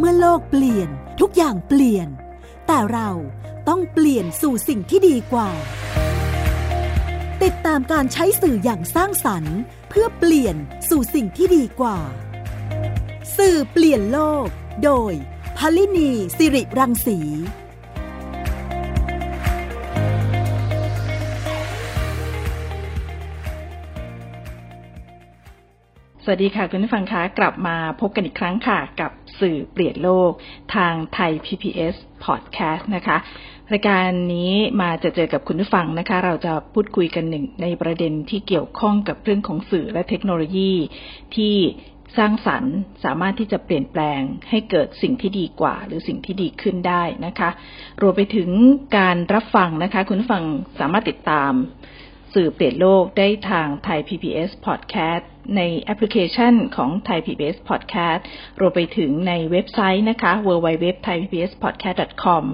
เมื่อโลกเปลี่ยนทุกอย่างเปลี่ยน แต่เราต้องเปลี่ยนสู่สิ่งที่ดีกว่า ติดตามการใช้สื่ออย่างสร้างสรรค์ เพื่อเปลี่ยนสู่สิ่งที่ดีกว่า สื่อเปลี่ยนโลก โดยพลินีสิริรังสีสวัสดีค่ะคุณผู้ฟังคะกลับมาพบกันอีกครั้งค่ะ กับ สื่อเปลี่ยนโลก ทางไทย PPS Podcast นะคะ รายการนี้มาจะเจอกับคุณผู้ฟังนะคะ เราจะพูดคุยกันหนึ่งในประเด็นที่เกี่ยวข้องกับเรื่องของสื่อและเทคโนโลยีที่สร้างสรรค์สามารถที่จะเปลี่ยนแปลงให้เกิดสิ่งที่ดีกว่า หรือสิ่งที่ดีขึ้นได้นะคะ รวมไปถึงการรับฟังนะคะ คุณผู้ฟังสามารถติดตาม สื่อเปลี่ยนโลกได้ทางไทย PBS Podcast ในแอปพลิเคชันของไทย PBS Podcast รวมไปถึงในเว็บไซต์นะคะ www.thaipbspodcast.com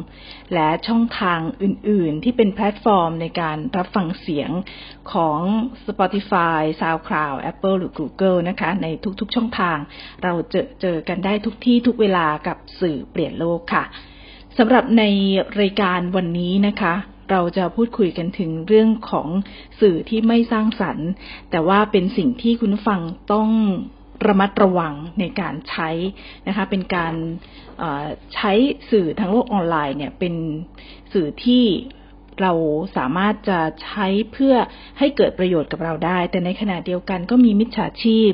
และช่องทางอื่น ๆ ที่เป็นแพลตฟอร์มในการรับฟังเสียงของ Spotify, SoundCloud, Apple หรือ Google นะคะ ในทุก ๆ ช่องทาง เราเจอเจอกันได้ทุกที่ทุกเวลากับสื่อเปลี่ยนโลกค่ะสำหรับในรายการวันนี้นะคะ เราจะพูดคุยกันถึงเรื่องของสื่อที่ไม่สร้างสรรค์ แต่ว่าเป็นสิ่งที่คุณฟังต้องระมัดระวังในการใช้นะคะ เป็นการใช้สื่อทางโลกออนไลน์เนี่ยเป็นสื่อที่เราสามารถจะใช้เพื่อให้เกิดประโยชน์กับเราได้ แต่ในขณะเดียวกันก็มีมิจฉาชีพ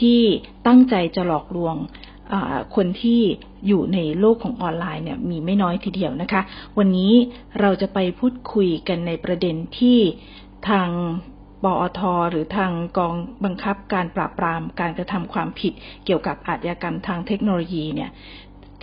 ที่ตั้งใจจะหลอกลวง คนที่อยู่ในโลกของออนไลน์เนี่ยมีไม่น้อยทีเดียวนะคะ วันนี้เราจะไปพูดคุยกันในประเด็นที่ทางปอทหรือทางกองบังคับการปราบปรามการกระทำความผิดเกี่ยวกับอาชญากรรมทางเทคโนโลยีเนี่ย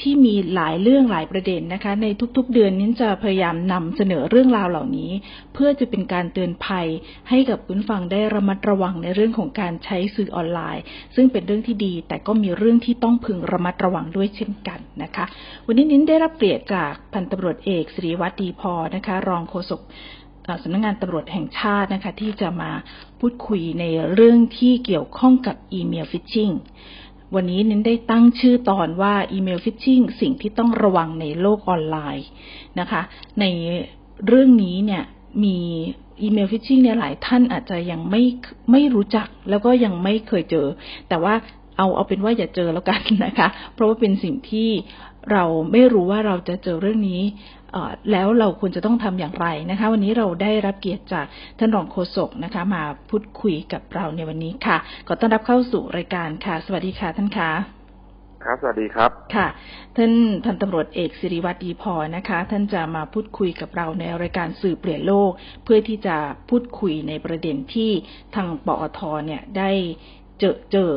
ที่มีหลายเรื่องหลายประเด็นนะคะ ในทุกๆเดือนนี้จะพยายามนำเสนอเรื่องราวเหล่านี้ เพื่อจะเป็นการเตือนภัยให้กับคุณฟังได้ระมัดระวังในเรื่องของการใช้สื่อออนไลน์ ซึ่งเป็นเรื่องที่ดี แต่ก็มีเรื่องที่ต้องพึงระมัดระวังด้วยเช่นกันนะคะ วันนี้นิ้นได้รับเกียรติจากพันตำรวจเอกสิริวัตรดีพอนะคะ รองโฆษกสำนักงานตำรวจแห่งชาตินะคะ ที่จะมาพูดคุยในเรื่องที่เกี่ยวข้องกับอีเมล phishing วันนี้นิ้นได้ตั้งชื่อตอนว่าอีเมล phishing สิ่งที่ต้องระวังในโลกออนไลน์นะคะ ในเรื่องนี้เนี่ยมีอีเมลฟิชชิงเนี่ยหลายท่านอาจจะยังไม่ไม่รู้จักแล้วก็ยังไม่เคยเจอ แต่ว่าเอาเอาเป็นว่าอย่าเจอแล้วกันนะคะ เพราะว่าเป็นสิ่งที่เราไม่รู้ว่าเราจะเจอเรื่องนี้ แล้วเราควรจะต้องทำอย่างไรนะคะ วันนี้เราได้รับเกียรติจากท่านรองโฆษกนะคะ มาพูดคุยกับเราในวันนี้ค่ะขอต้อนรับเข้าสู่รายการค่ะ สวัสดีค่ะท่านคะครับ สวัสดีครับ ค่ะ ท่านพันตำรวจเอกสิริวัตรดีพอนะคะ ท่านจะมาพูดคุยกับเราในรายการสื่อเปลี่ยนโลก เพื่อที่จะพูดคุยในประเด็นที่ทางปอทเนี่ยได้ เจอเจอ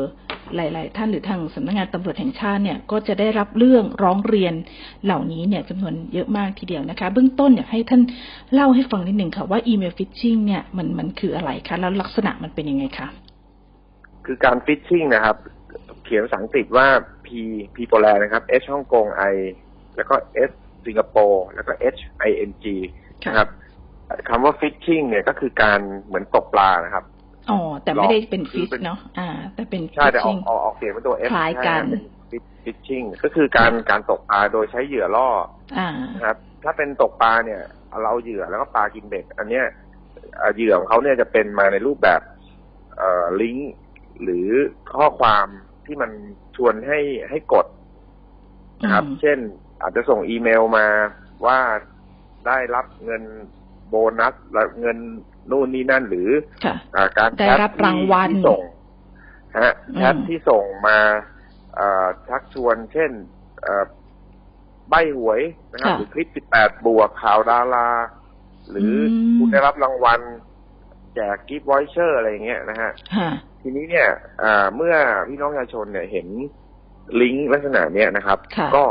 หลาย ๆ ท่านหรือทางสำนักงงานตำรวจแห่งชาติเนี่ยก็จะได้รับเรื่องร้องเรียนเหล่านี้เนี่ยจำนวนเยอะมากทีเดียวนะคะ เบื้องต้นอยากให้ท่านเล่าให้ฟังนิดหนึ่งค่ะว่าอีเมลฟิชชิงเนี่ยมันมันคืออะไรคะแล้วลักษณะมันเป็นยังไงคะคือการฟิชชิงนะครับ เขียนภาษาอังกฤษว่า P P ตัวแรนะครับ H ฮ่องกง I แล้วก็ S สิงคโปร์แล้วก็ H I N G นะครับคำว่า phishing เนี่ยก็คือการเหมือนตกปลานะครับ อ๋อ แต่ไม่ได้เป็น fish เนาะอ่า แต่เป็นใช่แต่ออกออกเสียงเป็นตัว F คล้ายกัน phishing ก็คือการการตกปลาโดยใช้เหยื่อล่ออ่าครับ ถ้าเป็นตกปลาเนี่ย เราเหยื่อแล้วก็ปลากินเบ็ด อันเนี้ยเหยื่อของเขาเนี่ยจะเป็นมาในรูปแบบ เอ่อลิงก์หรือข้อความที่มันชวนให้ให้กดนะครับ เช่น อาจจะส่งอีเมลมาว่าได้รับเงินโบนัสเงิน นู่นนี่นั่นหรือการแชทที่ส่งฮะแชทที่ส่งมาชักชวน เช่นใบหวยนะครับหรือคลิปสิบแปดบวกข่าวดารา หรือคุณได้รับรางวัลแจก gift voucher อะไรเงี้ยนะฮะทีนี้เนี่ยเมื่อพี่น้องประชาชนเนี่ยเห็นลิงก์ลักษณะเนี้ยนะครับ ก็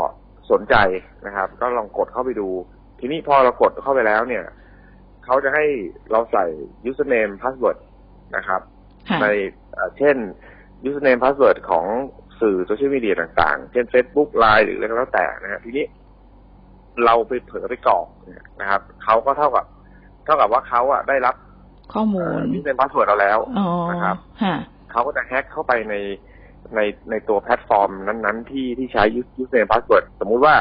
สนใจนะครับ ก็ลองกดเข้าไปดู ทีนี้พอเรากดเข้าไปแล้วเนี่ย เขาจะให้เราใส่ username password นะครับ ในเช่น username password ของสื่อโซเชียลมีเดียต่างๆ เช่น Facebook Line หรืออะไรก็แล้วแต่นะฮะทีนี้เราไปเผลอไปกรอกนะครับเขาก็เท่ากับ เท่ากับว่าเขาอะได้รับข้อมูล username password เราแล้วนะครับเขาก็จะแฮ็กเข้าไปในในในตัวแพลตฟอร์มนั้น ๆ ที่ที่ใช้ username password สมมุติว่า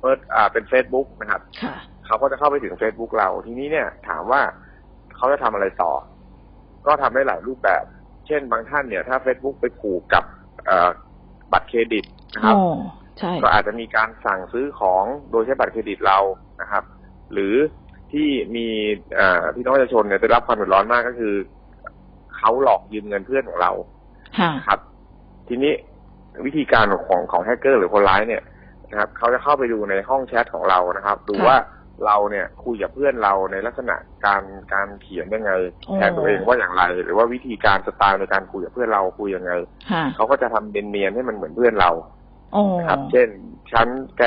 เปิดอ่าเป็น Facebook นะครับค่ะ เขาก็จะเข้าไปถึง Facebook เรา ทีนี้เนี่ย ถามว่าเขาจะทำอะไรต่อ ก็ทำได้หลายรูปแบบ เช่นบางท่านเนี่ย ถ้า Facebook ไปผูกกับเอ่อบัตรเครดิตนะครับโอ้ใช่ก็อาจจะมีการสั่งซื้อของโดยใช้บัตรเครดิตเรานะครับ หรือที่มีเอ่อพี่น้องประชาชนเนี่ยได้รับความเดือดร้อนมากก็คือเขาหลอกยืมเงินเพื่อนของเราค่ะครับ ทีนี้วิธีการของของแฮกเกอร์หรือคนร้ายเนี่ยนะครับเขาจะเข้าไปดูในห้องแชทของเรานะครับ ดูค่ะว่า เราเนี่ยคุยกับเพื่อนเราในลักษณะการการเขียนยังไงโอ้แทนตัวเองว่าอย่างไร หรือว่าวิธีการสไตล์ในการคุยกับเพื่อนเราคุยยังไงค่ะเขาก็จะทำเนียนๆให้มันเหมือนเพื่อนเราโอ้นะครับ เช่นฉันแก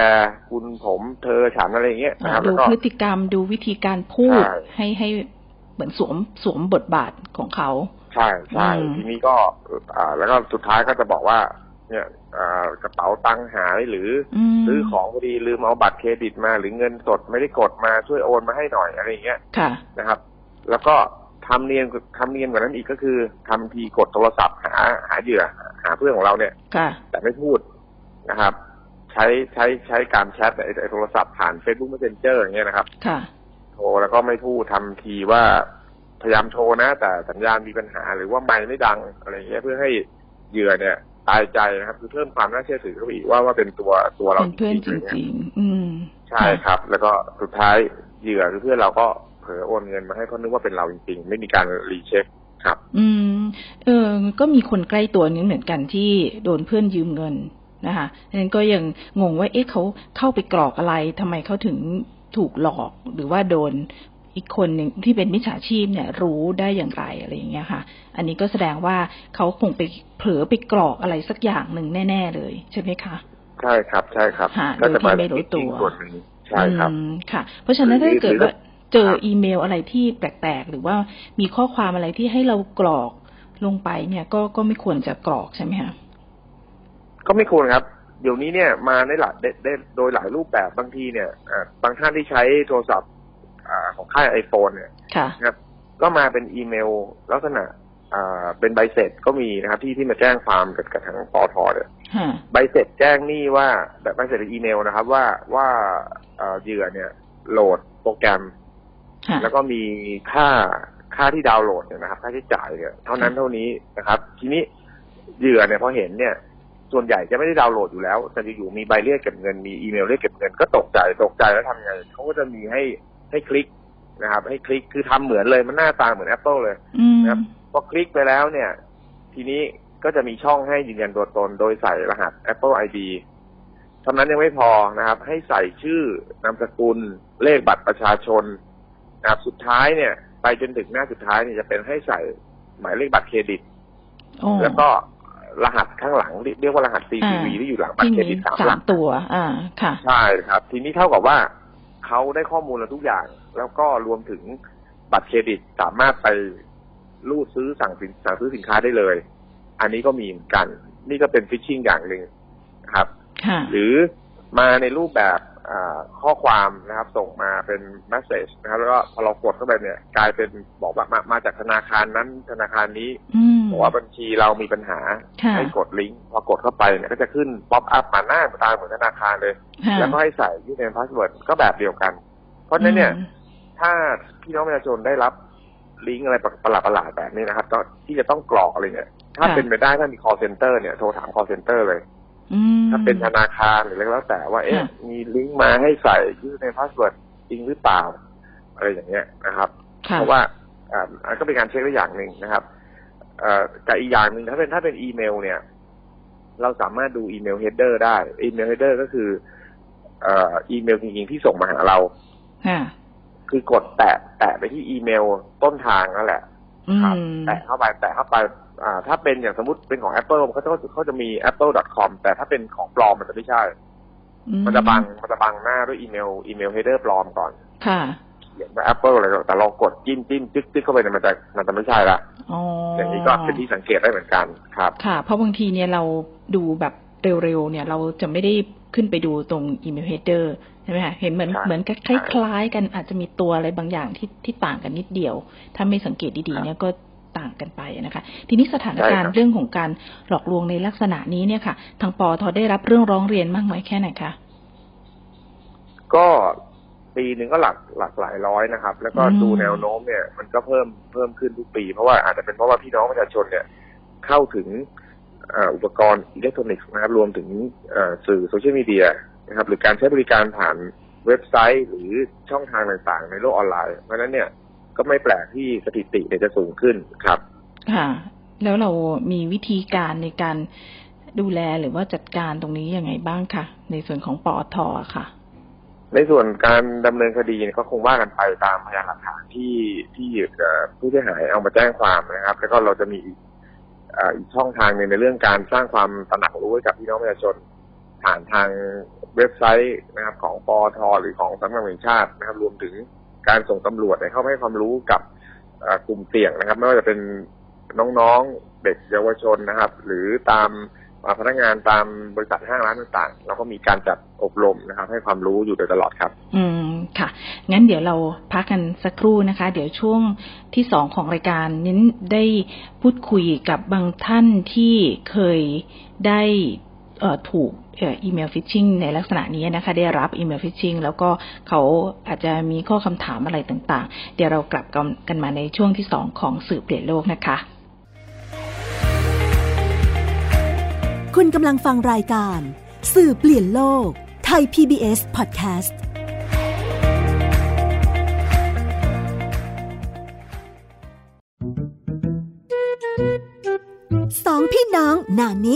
คุณผมเธอฉันอะไรอย่างเงี้ยนะครับดูแล้วก็พฤติกรรมดูวิธีการพูดใช่ให้ให้เหมือนสวมสวมบทบาทของเขา ใช่ใช่อืมทีนี้ก็อ่าแล้วก็สุดท้ายก็จะบอกว่า เนี่ยอ่ากระเป๋าตังค์หายหรืออืมซื้อของพอดีลืมเอาบัตรเครดิตมา หรือเงินสดไม่ได้กดมาช่วยโอนมาให้หน่อยอะไรอย่างเงี้ยค่ะนะครับ แล้วก็ทำเนียนทำเนียนกว่านั้นอีกก็คือทำทีกดโทรศัพท์หาหาเหยื่อหาเพื่อนของเราเนี่ยค่ะแต่ไม่พูดนะครับ ใช้ใช้ใช้การแชทไอ้ไอ้โทรศัพท์ผ่าน Facebook Messenger อย่างเงี้ยนะครับค่ะโทรแล้วก็ไม่พูดทำทีว่าพยายามโทรนะ แต่สัญญาณมีปัญหาหรือว่าไมค์ไม่ดังอะไรอย่างเงี้ยเพื่อให้เหยื่อเนี่ย ตายใจนะครับ คือเพิ่มความน่าเชื่อถือเข้าไปอีกว่าว่าเป็นตัวตัวเราเป็นเพื่อนจๆะไงี้ยริงๆอืมใช่ครับ แล้วก็สุดท้ายเหยื่อคือเพื่อนเราก็เผลอโอนเงินมาให้เพราะนึกว่าเป็นเราจริงๆ ไม่มีการรีเช็คครับ อืม เออ ก็มีคนใกล้ตัวนี้เหมือนกันที่โดนเพื่อนยืมเงินนะคะดังนั้นก็ยังงงว่าเอ๊ะเขาเข้าไปกรอกอะไรทำไมเขาถึงถูกหลอกหรือว่าโดน อีกคนหนึ่งที่เป็นมิจฉาชีพเนี่ยรู้ได้อย่างไรอะไรอย่างเงี้ยค่ะ อันนี้ก็แสดงว่าเขาคงไปเผลอไปกรอกอะไรสักอย่างหนึ่งแน่ ๆ เลยใช่ไหมคะ ใช่ครับ ใช่ครับค่ะก็จะมาโดยที่ไม่รู้ตัวส่วนหนึ่งใช่ครับอืมค่ะ เพราะฉะนั้นหรือถ้าเกิดหรือว่าเจอครับอีเมลอะไรที่แปลกๆ หรือว่ามีข้อความอะไรที่ให้เรากรอกลงไปเนี่ยก็ก็ไม่ควรจะกรอกใช่ไหมคะก็ไม่ควรครับ เดี๋ยวนี้เนี่ยมาในหลายได้ได้โดยหลายรูปแบบบางทีเนี่ยอ่าบางท่านที่ใช้โทรศัพท์ อ่าของค่ายไอโฟนเนี่ยค่ะนะครับ ก็มาเป็นอีเมลลักษณะอ่าเป็นใบเสร็จก็มีนะครับ ที่ที่มาแจ้งความกับกับทางปอทเนี่ยฮะใบเสร็จแจ้งหนี้ว่าแบบใบเสร็จในอีเมลนะครับ ว่าว่าเอ่อเหยื่อเนี่ย โหลดโปรแกรมฮะแล้วก็มีค่าค่าที่ดาวน์โหลดเนี่ยนะครับ ค่าใช้จ่ายเนี่ยเท่านั้นเท่านี้นะครับ ทีนี้เหยื่อเนี่ยพอเห็นเนี่ย ส่วนใหญ่จะไม่ได้ดาวน์โหลดอยู่แล้วแต่อยู่ๆมีใบเรียกเก็บเงินมีอีเมลเรียกเก็บเงินก็ตกใจตกใจแล้วทำไงเขาก็จะมีให้ ให้คลิกนะครับ ให้คลิกคือทำเหมือนเลยมันหน้าตาเหมือน Apple เลยอืมครับพอคลิกไปแล้วเนี่ย ทีนี้ก็จะมีช่องให้ยืนยันตัวตน โดยใส่รหัส Apple ID เท่านั้นยังไม่พอนะครับ ให้ใส่ชื่อนามสกุลเลขบัตรประชาชนนะครับสุดท้ายเนี่ย ไปจนถึงหน้าสุดท้ายเนี่ยจะเป็นให้ใส่หมายเลขบัตรเครดิตโอ้แล้วก็รหัสข้างหลังเรียกว่ารหัส CVV อ่าที่อยู่หลังบัตรเครดิตสามหสาลัมกตัว อ่า ค่ะ ใช่ครับ ทีนี้เท่ากับว่า เขาได้ข้อมูลเราทุกอย่าง แล้วก็รวมถึงบัตรเครดิตสามารถไปรูดซื้อสั่งสินสั่งซื้อสินค้าได้เลย อันนี้ก็มีเหมือนกัน นี่ก็เป็น phishing อย่างหนึ่งนะครับค่ะหรือมาในรูปแบบอ่า ข้อความนะครับ ส่งมาเป็น message นะครับ แล้วก็พอเรากดเข้าไปเนี่ย กลายเป็นบอกว่ามามาจากธนาคารนั้นธนาคารนี้อืมบอกว่าบัญชีเรามีปัญหาค่ะให้กดลิงก์พอกดเข้าไปเนี่ยก็จะขึ้น pop-up มาหน้าตาเหมือนธนาคารเลยค่ะแล้วก็ให้ใส่ username password ก็แบบเดียวกัน เพราะฉะนั้นเนี่ยอืมถ้าพี่น้องประชาชนได้รับลิงก์อะไรประหลาดประหลาดๆแบบนี้นะครับก็ที่จะต้องกรอกอะไรเนี่ย ถ้าค่ะเป็นไปได้ถ้ามี call center เนี่ยโทรถาม call center เลยอืม ถ้าเป็นธนาคารหรืออะไรก็แล้วแต่ว่าเอ๊ะค่ะมีลิงก์มาให้ใส่ username password จริงหรือเปล่า อะไรอย่างเงี้ยนะครับค่ะเพราะว่าอ่าอันก็เป็นการเช็คได้อย่างหนึ่งนะครับเอ่อกับอีกอย่างหนึ่งถ้าเป็นถ้าเป็นอีเมล เนี่ย เราสามารถดู email header ได้ email header ก็คือเอ่ออีเมลจริงๆที่ส่งมาหาเราค่ะคือกดแตะแตะไปที่อีเมลต้นทางนั่นแหละอื ครับแตะเข้าไปแตะเข้าไปอ่าถ้าเป็นอย่างสมมติเป็นของ Apple เขาจะเขาจะมี apple.com แต่ถ้าเป็นของปลอมมันจะไม่ใช่ มันจะบังมันจะบังหน้าด้วยอีเมล email header ปลอมก่อน ค่ะเขียนว่า Apple อะไรแต่เรากดจิ้มจิ้มจึ๊กจึ๊กเข้าไปเนี่ยมันจะมันจะไม่ใช่ละอ๋อออย่างนี้ก็เป็นที่สังเกตได้เหมือนกันครับ ค่ะ เพราะบางทีเนี่ยเราดูแบบเร็วๆเนี่ย เราจะไม่ได้ขึ้นไปดูตรง email header ใช่ไหมคะเห็นเหมือนใช่เหมือนกับคล้ายๆกันอาจจะมีตัวอะไรบางอย่างที่ที่ต่างกันนิดเดียว ถ้าไม่สังเกตดีๆเนี่ยก็ต่างกันไปนะคะ ทีนี้สถานการณ์เรื่องของการหลอกลวงในลักษณะนี้เนี่ยค่ะ ทางปอทอได้รับเรื่องร้องเรียนมากน้อยแค่ไหนคะก็ปีหนึ่งก็หลักหลักหลายร้อยนะครับ แล้วก็ดูแนวโน้มเนี่ย มันก็เพิ่มเพิ่มขึ้นทุกปี เพราะว่าอาจจะเป็นเพราะว่าพี่น้องประชาชนเนี่ยเข้าถึงอุปกรณ์อิเล็กทรอนิกส์นะครับรวมถึงสื่อโซเชียลมีเดีย นะครับหรือการใช้บริการผ่านเว็บไซต์ หรือช่องทางต่างๆ ในโลกออนไลน์ เพราะฉะนั้นเนี่ยก็ไม่แปลกที่สถิติเนี่ยจะสูงขึ้นครับ ค่ะ แล้วเรามีวิธีการในการดูแลหรือว่าจัดการตรงนี้ยังไงบ้างคะในส่วนของปอทค่ะ ในส่วนการดำเนินคดีก็คงว่ากันไปตามพยานหลักฐานที่ที่ผู้เสียหายเอามาแจ้งความนะครับ แล้วก็เราจะมีอีกช่องทางหนึ่งในเรื่องการสร้างความตระหนักรู้ให้กับพี่น้องประชาชน ผ่านทางเว็บไซต์นะครับ ของปอทหรือของสำนักงานแห่งชาตินะครับ รวมถึงการส่งตำรวจเข้าให้ความรู้กับกลุ่มเสี่ยงนะครับ ไม่ว่าจะเป็นน้องๆเด็กเยาวชนนะครับ หรือตามพนักงานตามบริษัทห้างร้านต่างๆเราก็มีการจัดอบรมนะครับ ให้ความรู้อยู่โดยตลอดครับ อืมค่ะ งั้นเดี๋ยวเราพักกันสักครู่นะคะ เดี๋ยวช่วงที่สองของรายการนี้ได้พูดคุยกับบางท่านที่เคยได้ ถูก email phishing ในลักษณะนี้นะคะ ได้รับ email phishing แล้วก็เขาอาจจะมีข้อคำถามอะไรต่างๆ เดี๋ยวเรากลับกันมาในช่วงที่สองของสื่อเปลี่ยนโลกนะคะ คุณกำลังฟังรายการ สื่อเปลี่ยนโลก ไทย PBS Podcast สองพี่น้องนานิ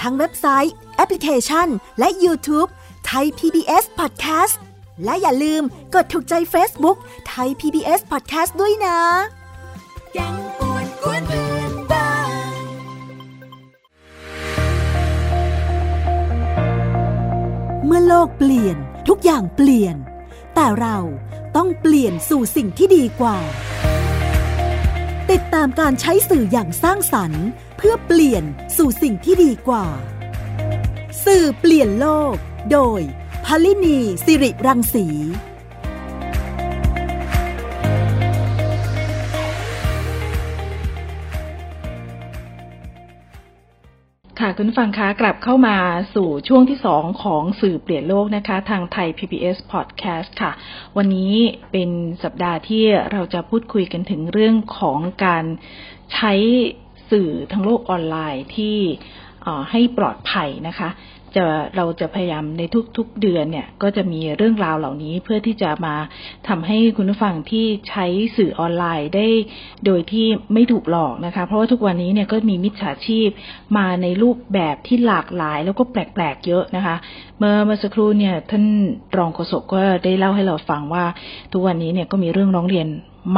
ทั้งเว็บไซต์ แอปพลิเคชัน และ YouTube ไทย PBS Podcast และอย่าลืมกดถูกใจ Facebook ไทย PBS Podcast ด้วยนะแกงป่วนกวนเพื่อนเมื่อโลกเปลี่ยนทุกอย่างเปลี่ยน แต่เราต้องเปลี่ยนสู่สิ่งที่ดีกว่า ติดตามการใช้สื่ออย่างสร้างสรรค์ เพื่อเปลี่ยนสู่สิ่งที่ดีกว่า สื่อเปลี่ยนโลก โดยพลินีสิริรังสี ค่ะคุณฟังคะกลับเข้ามาสู่ช่วงที่สองของสื่อเปลี่ยนโลกนะคะ ทางไทย PBS Podcast ค่ะ วันนี้เป็นสัปดาห์ที่เราจะพูดคุยกันถึงเรื่องของการใช้สื่อทางโลกออนไลน์ที่ให้ปลอดภัยนะคะ จะเราจะพยายามในทุกๆเดือนเนี่ยก็จะมีเรื่องราวเหล่านี้เพื่อที่จะมาทำให้คุณผู้ฟังที่ใช้สื่อออนไลน์ได้ โดยที่ไม่ถูกหลอกนะคะ เพราะว่าทุกวันนี้เนี่ยก็มีมิจฉาชีพมาในรูปแบบที่หลากหลายแล้วก็แปลกๆเยอะนะคะ เมื่อเมื่อสักครู่เนี่ยท่านรองโฆษกก็ได้เล่าให้เราฟังว่า ทุกวันนี้เนี่ยก็มีเรื่องร้องเรียน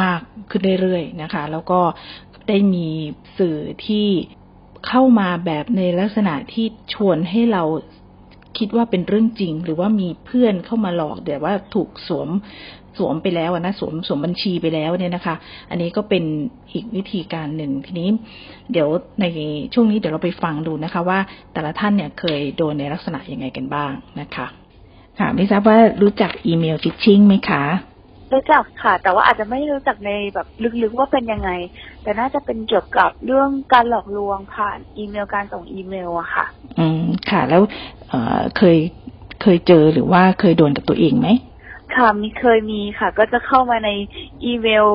มากขึ้นเรื่อยๆนะคะ แล้วก็ได้มีสื่อที่ เข้ามาแบบในลักษณะที่ชวนให้เราคิดว่าเป็นเรื่องจริง หรือว่ามีเพื่อนเข้ามาหลอกแต่ว่าถูกสวมสวมไปแล้วนะสวมสวมบัญชีไปแล้วเนี่ยนะคะ อันนี้ก็เป็นอีกวิธีการหนึ่งทีนี้ เดี๋ยวในช่วงนี้เดี๋ยวเราไปฟังดูนะคะ ว่าแต่ละท่านเนี่ยเคยโดนในลักษณะยังไงกันบ้างนะคะ ค่ะไม่ทราบว่ารู้จัก email phishing ไหมคะ รู้จักค่ะ แต่ว่าอาจจะไม่รู้จักในแบบลึกๆว่าเป็นยังไง แต่น่าจะเป็นเกี่ยวกับเรื่องการหลอกลวงผ่านอีเมลการส่งอีเมลอะค่ะ อืมค่ะ แล้วเเคยเคยเจอหรือว่าเคยโดนกับตัวเองไหมค่ะมีเคยมีค่ะ ก็จะเข้ามาในอีเมล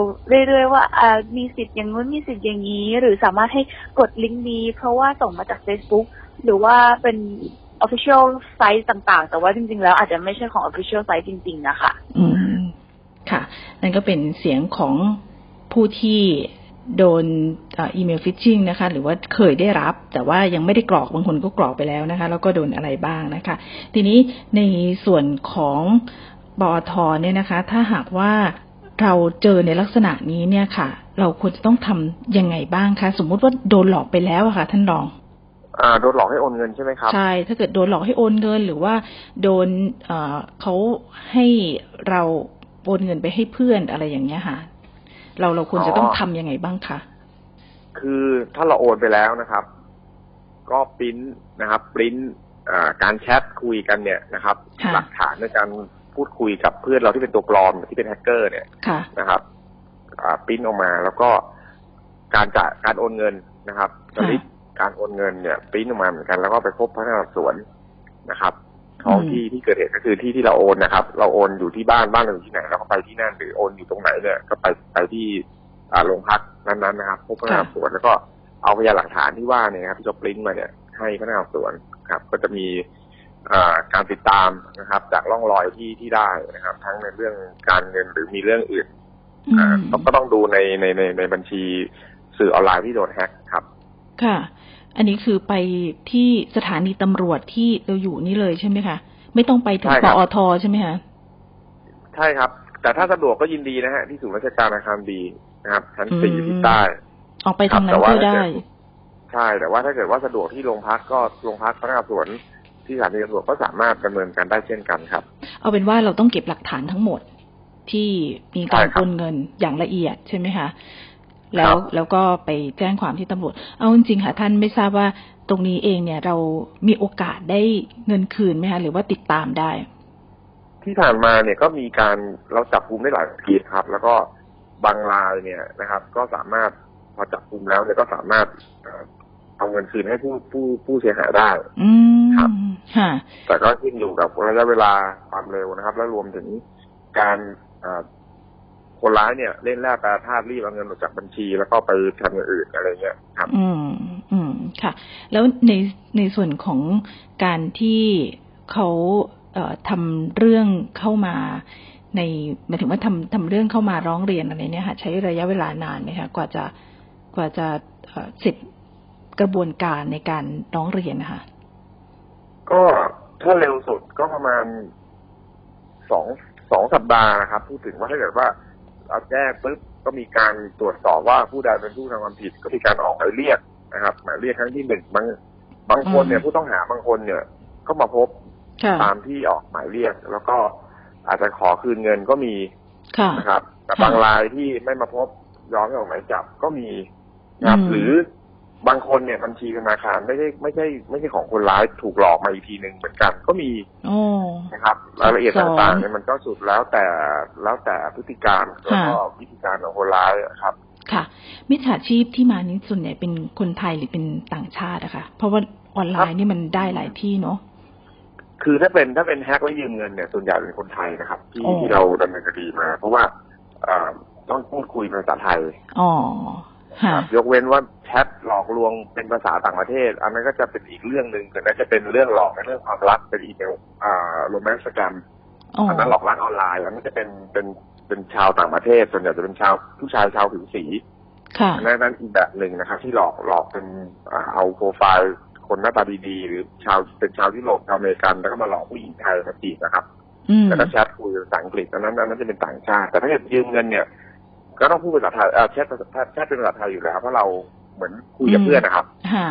เรื่อยๆว่าอ่ามีสิทธิ์อย่างนู้นมีสิทธิ์อย่างนี้ หรือสามารถให้กดลิงก์นี้ เพราะว่าส่งมาจาก Facebook หรือว่าเป็น official site ต่างๆ แต่ว่าจริงๆ แล้วอาจจะไม่ใช่ของ official site จริง ๆ นะคะ อืม ค่ะ นั่นก็เป็นเสียงของผู้ที่โดนอีเมลฟิชชิงนะคะ หรือว่าเคยได้รับ แต่ว่ายังไม่ได้กรอกบางคนก็กรอกไปแล้วนะคะ แล้วก็โดนอะไรบ้างนะคะ ทีนี้ในส่วนของบอทเนี่ยนะคะ ถ้าหากว่าเราเจอในลักษณะนี้เนี่ยค่ะ เราควรจะต้องทำยังไงบ้างคะสมมุติว่าโดนหลอกไปแล้วอะค่ะ ท่านรองอ่าโดนหลอกให้โอนเงินใช่ไหมครับใช่ถ้าเกิดโดนหลอกให้โอนเงิน หรือว่าโดนเอ่อเขาให้เรา โอนเงินไปให้เพื่อนอะไรอย่างเงี้ยค่ะ เราเราควรจะต้องทำยังไงบ้างคะคือถ้าเราโอนไปแล้วนะครับ ก็ปริ้นนะครับปริ้นอ่าการแชทคุยกันเนี่ยนะครับค่ะหลักฐานในการพูดคุยกับเพื่อนเราที่เป็นตัวปลอมที่เป็นแฮกเกอร์เนี่ยค่ะนะครับอ่าปริ้นออกมาแล้วก็การจ่ายการโอนเงินนะครับสลิปการโอนเงินเนี่ยปริ้นออกมาเหมือนกันแล้วก็ไปพบพนักงานสอบสวนนะครับ ท้องที่ที่เกิดเหตุก็คือที่ที่เราโอนนะครับ เราโอนอยู่ที่บ้านบ้านเราอยู่ที่ไหนเราก็ไปที่นั่นหรือโอนอยู่ตรงไหนเนี่ยก็ไปไปที่อ่าโรงพักนั้นๆนะครับพบพนักงานสอบสวนแล้วก็เอาพยานหลักฐานที่ว่าเนี่ยครับที่เราปริ้นมาเนี่ย ให้พนักงานสอบสวนครับ ก็จะมีอ่าการติดตามนะครับ จากร่องรอยที่ที่ได้นะครับ ทั้งในเรื่องการเงินหรือมีเรื่องอื่นอือ่ามต้องก็ต้องดูในในในในบัญชีสื่อออนไลน์ที่โดนแฮ็กครับ ค่ะ อันนี้คือไปที่สถานีตำรวจที่เราอยู่นี่เลยใช่ไหมคะ ไม่ต้องไปถึงใช่ปครับอทใช่ไหมคะใช่ครับ แต่ถ้าสะดวกก็ยินดีนะฮะ ที่ศูนย์ราชการอาคารบีนะครับชั้นสี่อืมที่ใต้ออกไปทางนั้แต่นว่าก็ได้ ใช่ แต่ว่าถ้าเกิดว่าสะดวกที่โรงพักก็โรงพักพนักงานสอบสวนที่สถานีตำรวจก็สามารถดำเนินการได้เช่นกันครับ เอาเป็นว่าเราต้องเก็บหลักฐานทั้งหมดที่มีการใช่ครับโอนเงินอย่างละเอียดใช่ไหมคะ แล้วครับแล้วก็ไปแจ้งความที่ตำรวจ เอาจริงๆค่ะท่านไม่ทราบว่าตรงนี้เองเนี่ยเรามีโอกาสได้เงินคืนไหมคะหรือว่าติดตามได้ ที่ผ่านมาเนี่ยก็มีการเราจับกุมได้หลายทีครับ แล้วก็บางรายเนี่ยนะครับ ก็สามารถพอจับกุมแล้วเนี่ยก็สามารถเอ่อเอาเงินคืนให้ผู้ผู้ผู้เสียหายได้อืมครับค่ะแต่ก็ขึ้นอยู่กับระยะเวลาความเร็วนะครับ และรวมถึงการเอ่อ คนร้ายเนี่ยเล่นแร่แปรธาตุรีบเอาเงินออกจากบัญชี แล้วก็ไปทำอย่างอื่นอะไรเงี้ยครับ อืม อืมค่ะ แล้วในในส่วนของการที่เขาเอ่อทำเรื่องเข้ามาในหมายถึงว่าทำทำเรื่องเข้ามาร้องเรียนอะไรเนี่ยค่ะใช้ระยะเวลานานไหมคะกว่าจะกว่าจะเอ่อเสร็จกระบวนการในการร้องเรียนนะคะก็ถ้าเร็วสุดก็ประมาณสองสองสัปดาห์ครับ พูดถึงว่าถ้าเกิดว่า เอาแจ้งปุ๊บก็มีการตรวจสอบว่าผู้ใดเป็นผู้ทำความผิด ก็มีการออกหมายเรียกนะครับหมายเรียกครั้งที่หนึ่งบางบางคนเนี่ยอืมผู้ต้องหาบางคนเนี่ยก็มาพบค่ะตามที่ออกหมายเรียก แล้วก็อาจจะขอคืนเงินก็มีค่ะนะครับ แต่ค่ะบางรายที่ไม่มาพบย้อนไม่ออกหมายจับก็มีนะครับอืมหรือ บางคนเนี่ยบัญชีธนาคารไม่ใช่ไม่ใช่ไม่ใช่ของคนร้ายถูกหลอกมาอีกทีหนึ่งเหมือนกันก็มีโอ้นะครับรายละเอียดซับซ้อนต่างๆเนี่ยมันก็สุดแล้วแต่แล้วแต่พฤติการแล้วก็วิธีการของคนร้ายอะครับ ค่ะ มิจฉาชีพที่มานี้ส่วนใหญ่เป็นคนไทยหรือเป็นต่างชาติอะคะเพราะว่าออนไลน์นี่มันได้หลายที่เนาะคือถ้าเป็นถ้าเป็นแฮกและยืมเงินเนี่ยส่วนใหญ่เป็นคนไทยนะครับ ที่อ๋อที่เราดำเนินคดีมา เพราะว่าเอ่อต้องพูดคุยเป็นภาษาไทยอ๋อคค่ะรับ ยกเว้นว่าแชทหลอกลวงเป็นภาษาต่างประเทศ อันนั้นก็จะเป็นอีกเรื่องหนึ่งแต่น่าจะเป็นเรื่องหลอกในเรื่องความรักเป็นอีเมลอ่า romance scam อ๋ออันนั้นหลอกรักออนไลน์อันนั้นจะเป็นเป็นเป็นชาวต่างประเทศส่วนใหญ่จะเป็นชาวผู้ชายชาวผิวสีค่ะอันนั้นนั้นอีกแบบหนึ่งนะครับ ที่หลอกหลอกเป็นอ่าเอาโปรไฟล์คนหน้าตาดีๆหรือชาวเป็นชาวยุโรปชาวอเมริกันแล้วก็มาหลอกผู้หญิงไทยมาจีบนะครับอืมแล้วก็แชทคุยภาษาอังกฤษอันนั้นอันนั้นจะเป็นต่างชาติ แต่ถ้าเกิดยืมเงินเนี่ย ก็ต้องพูดภาษาไทยเอ่อแชทภาษาแชทเป็นภาษาไทยอยู่แล้วเพราะเราเหมือนคุยกับเพื่อนนะครับค่ะ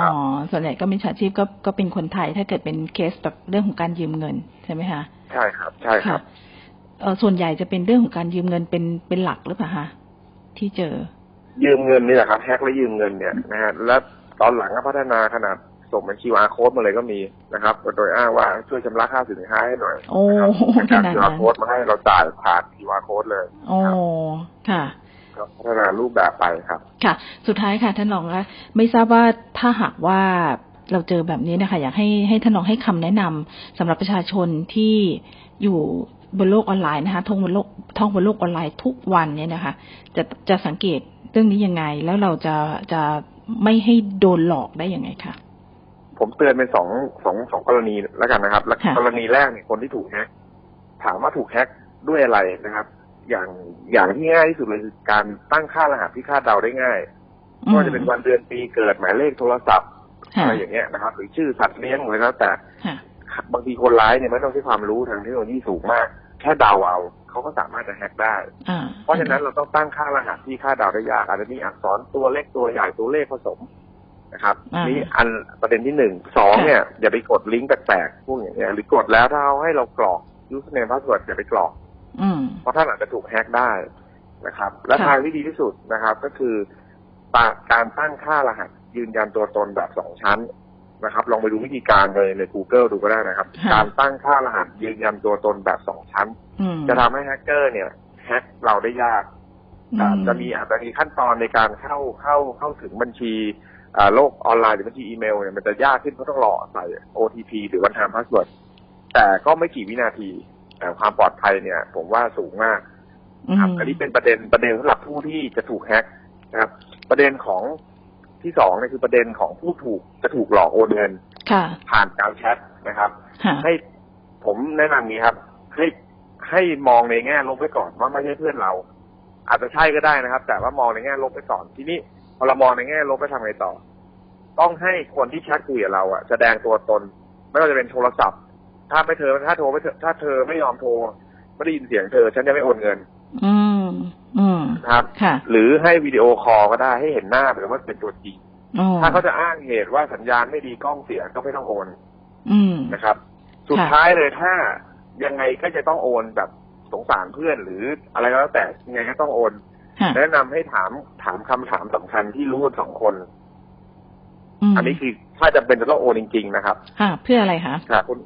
อ๋อส่วนใหญ่ก็มิจฉาชีพก็ก็เป็นคนไทยถ้าเกิดเป็นเคสแบบเรื่องของการยืมเงินใช่ไหมคะใช่ครับ ใช่ครับเออส่วนใหญ่จะเป็นเรื่องของการยืมเงินเป็นเป็นหลักหรือเปล่าคะที่เจอ ยืมเงินนี่แหละครับแฮกและยืมเงินเนี่ยนะฮะและตอนหลังก็พัฒนาขนาด ส่งเป็น QR code มาเลยก็มีนะครับโดยอ้างว่าช่วยชำระค่าสินค้าให้หน่อยโอ้นะครับขนาด QR นั้น code มาให้เราจ่ายผ่าน QR code เลยโอ้ค่ะก็พัฒนารูปแบบไปครับ ค่ะ สุดท้ายค่ะท่านรองคะไม่ทราบว่าถ้าหากว่าเราเจอแบบนี้นะคะ อยากให้ให้ท่านรองให้คำแนะนำสำหรับประชาชนที่อยู่บนโลกออนไลน์นะคะท่องบนโลกท่องบนโลกออนไลน์ทุกวันเนี่ยนะคะ จะจะสังเกตเรื่องนี้ยังไง แล้วเราจะจะไม่ให้โดนหลอกได้ยังไงคะ ผมเตือนเป็นสองสองสองกรณีแล้วกันนะครับแล้วกรณีแรกเนี่ยคนที่ถูกแฮกถามว่าถูกแฮกด้วยอะไรนะครับ อย่างอย่างที่ง่ายที่สุดเลยคือการตั้งค่ารหัสที่คาดเดาได้ง่ายไม่ว่าจะเป็นวันเดือนปีเกิดหมายเลขโทรศัพท์อะไรอย่างเงี้ยนะครับ หรือชื่อสัตว์เลี้ยงอะไรก็แล้วแต่บางทีคนร้ายเนี่ยไม่ต้องใช้ความรู้ทางเทคโนโลยีสูงมาก แค่เดาเอาเขาก็สามารถจะแฮกได้ เพราะฉะนั้นเราต้องตั้งค่ารหัสที่คาดเดาได้ยากอาจจะมีอักษรตัวเล็กตัวใหญ่ตัวเลขผสม นะครับนี่อันประเด็นที่หนึ่งสองเนี่ยอย่าไปกดลิงก์แปลกๆพวกอย่างเงี้ยหรือกดแล้วถ้าเอาให้เรากรอก username password อย่าไปกรอกเพราะท่านอาจจะถูกแฮกได้นะครับ และทางที่ดีที่สุดนะครับ ก็คือการตั้งค่ารหัสยืนยันตัวตนแบบสองชั้นนะครับลองไปดูวิธีการเลยใน Google ดูก็ได้นะครับ การตั้งค่ารหัสยืนยันตัวตนแบบสองชั้น จะทำให้แฮกเกอร์เนี่ยแฮกเราได้ยากจะมีอาจจะมีขั้นตอนในการเข้าเข้าเข้าถึงบัญชี โลกออนไลน์หรือบัญชีอีเมลเนี่ยมันจะยากขึ้นเพราะต้องรอใส่ OTP หรือ one time password แต่ก็ไม่กี่วินาทีแต่ความปลอดภัยเนี่ย ผมว่าสูงมากครับอันนี้เป็นประเด็นประเด็นสำหรับผู้ที่จะถูกแฮกนะครับ ประเด็นของที่สองเนี่ยคือประเด็นของผู้ถูกจะถูกหลอกโอนเงินผ่านการแชทนะครับ ให้ผมแนะนำนี้ครับ ให้ให้มองในแง่ลบไว้ก่อนว่าไม่ใช่เพื่อนเรา อาจจะใช่ก็ได้นะครับ แต่ว่ามองในแง่ลบไว้ก่อนทีนี้พ อเรามองในแง่ลบไปทำไงต่อ ต้องให้คนที่แชทคุยกับเราอะแสดงตัวตน ไม่ว่าจะเป็นโทรศัพท์ ถ้าไม่เธอถ้าโทรไม่ถ้าเธอไม่ยอมโทรไม่ได้ยินเสียงเธอ ฉันจะไม่โอนเงิน อืม อืมครับหรือให้วิดีโอคอลก็ได้ให้เห็นหน้าหรือว่าเป็นตัวจริงถ้าเขาจะอ้างเหตุว่าสัญญาณไม่ดีกล้องเสียก็ไม่ต้องโอน อืมนะครับ สุดท้ายเลยถ้ายังไงก็จะต้องโอนแบบสงสารเพื่อนหรืออะไรก็แล้วแต่ยังไงก็ต้องโอน แนะนำให้ถามถามคำถามสำคัญที่รู้กันสองคน อันนี้คือถ้าจะเป็นจะต้องโอนจริง ๆ นะครับค่ะเพื่ออะไรคะครับคุณ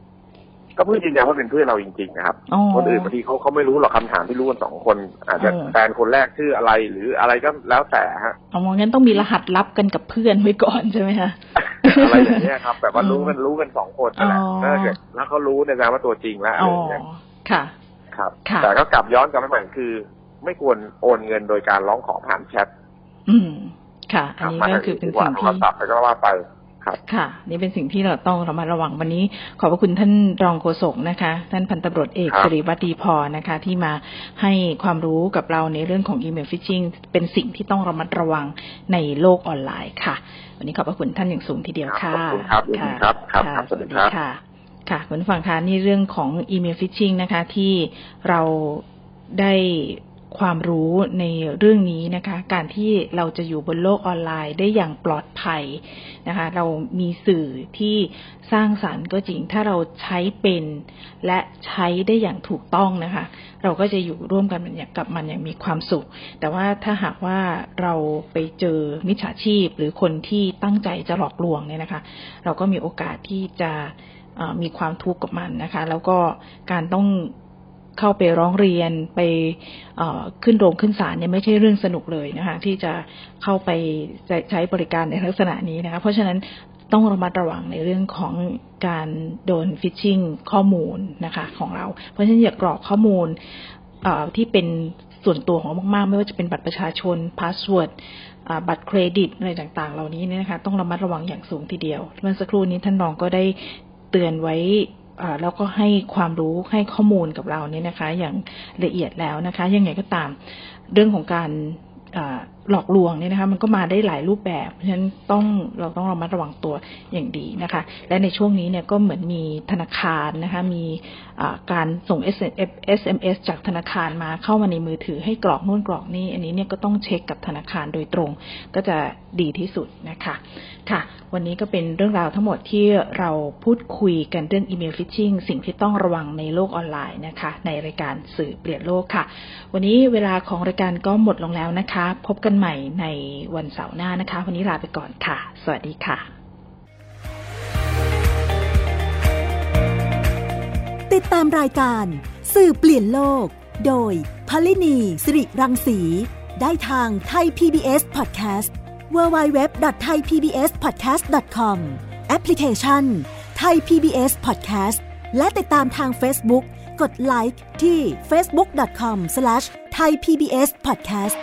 ก็เพื่อยืนยันว่าเป็นเพื่อนเราจริงๆนะครับ คนอื่นบางทีเขาเขาไม่รู้หรอกคำถามที่รู้กันสองคน อาจจะแฟนคนแรกชื่ออะไรหรืออะไรก็แล้วแต่ฮะอ๋องั้นต้องมีรหัสลับกันกับเพื่อนไว้ก่อนใช่ไหมคะอะไรอย่างเงี้ยครับแบบว่ารู้กันรู้กันสองคนนั่นแหละแล้วเขารู้ในการว่าตัวจริงแล้วอะไรอย่างเงี้ยค่ะ ครับ แต่ก็กลับย้อนกลับไปใหม่คือ ไม่ควรโอนเงินโดยการร้องขอผ่านแชทอืม ค่ะ อันนี้ก็คือเป็นสิ่งที่ไปก็ว่าไปครับค่ะ นี่เป็นสิ่งที่เราต้องระมัดระวังวันนี้ ขอบพระคุณท่านรองโฆษกนะคะ ท่านพันตำรวจเอกศิริวัฒน์ ดีพอนะคะ ที่มาให้ความรู้กับเราในเรื่องของ email phishing เป็นสิ่งที่ต้องระมัดระวังในโลกออนไลน์ค่ะ วันนี้ขอบพระคุณท่านอย่างสูงทีเดียวค่ะขอบคุณครับครับครับสวัสดีครับค่ะค่ะคุณฟังคะนี่เรื่องของอีเมลฟิชชิงนะคะ ที่เราได้ ความรู้ในเรื่องนี้นะคะ การที่เราจะอยู่บนโลกออนไลน์ได้อย่างปลอดภัยนะคะ เรามีสื่อที่สร้างสารรค์ก็จริง ถ้าเราใช้เป็น และใช้ได้อย่างถูกต้องนะคะ เราก็จะอยู่ร่วมกันกับมันอย่างมีความสุข แต่ว่าถ้าหากว่าเราไปเจอมิจฉาชีพ หรือคนที่ตั้งใจจะหลอกลวงเนี่ยนะคะ เราก็มีโอกาสที่จะมีความทุกข์กับมันนะคะ แล้วก็การต้อง เข้าไปร้องเรียนไปขึ้นโรงขึ้นศาลเนี่ยไม่ใช่เรื่องสนุกเลยนะคะ ที่จะเข้าไปใช้บริการในลักษณะนี้นะคะ เพราะฉะนั้นต้องระมัดระวังในเรื่องของการโดนฟิชชิงข้อมูลนะคะ ของเรา เพราะฉะนั้นอย่ากรอกข้อมูลที่เป็นส่วนตัวของมาก ๆ ไม่ว่าจะเป็นบัตรประชาชน password บัตรเครดิตอะไรต่างๆ เหล่านี้นะคะ ต้องระมัดระวังอย่างสูงทีเดียว เมื่อสักครู่นี้ท่านรองก็ได้เตือนไว้ แล้วก็ให้ความรู้ให้ข้อมูลกับเราเนี่ยนะคะ อย่างละเอียดแล้วนะคะ ยังไงก็ตามเรื่องของการ หลอกลวงเนี่ยนะคะมันก็มาได้หลายรูปแบบเพราะฉะนั้นต้องเราต้องระมัดระวังตัวอย่างดีนะคะ และในช่วงนี้เนี่ยก็เหมือนมีธนาคารนะคะมีการส่ง SMS จากธนาคารมาเข้ามาในมือถือให้กรอกนู่นกรอกนี่อันนี้เนี่ยก็ต้องเช็คกับธนาคารโดยตรง ก็จะดีที่สุดนะคะค่ะ วันนี้ก็เป็นเรื่องราวทั้งหมดที่เราพูดคุยกันเรื่องอีเมลฟิชชิงสิ่งที่ต้องระวังในโลกออนไลน์นะคะ ในรายการสื่อเปลี่ยนโลกค่ะ วันนี้เวลาของรายการก็หมดลงแล้วนะคะ พบกันใหม่ในวันเสาร์หน้านะคะ วันนี้ลาไปก่อนค่ะ สวัสดีค่ะ ติดตามรายการ สื่อเปลี่ยนโลก โดยพลินีสิริรังสี ได้ทางไทย PBS Podcast www.thaipbspodcast.com แอปพลิเคชัน Thai PBS Podcast และติดตามทาง Facebook กดไลค์ที่ facebook.com/thaipbspodcast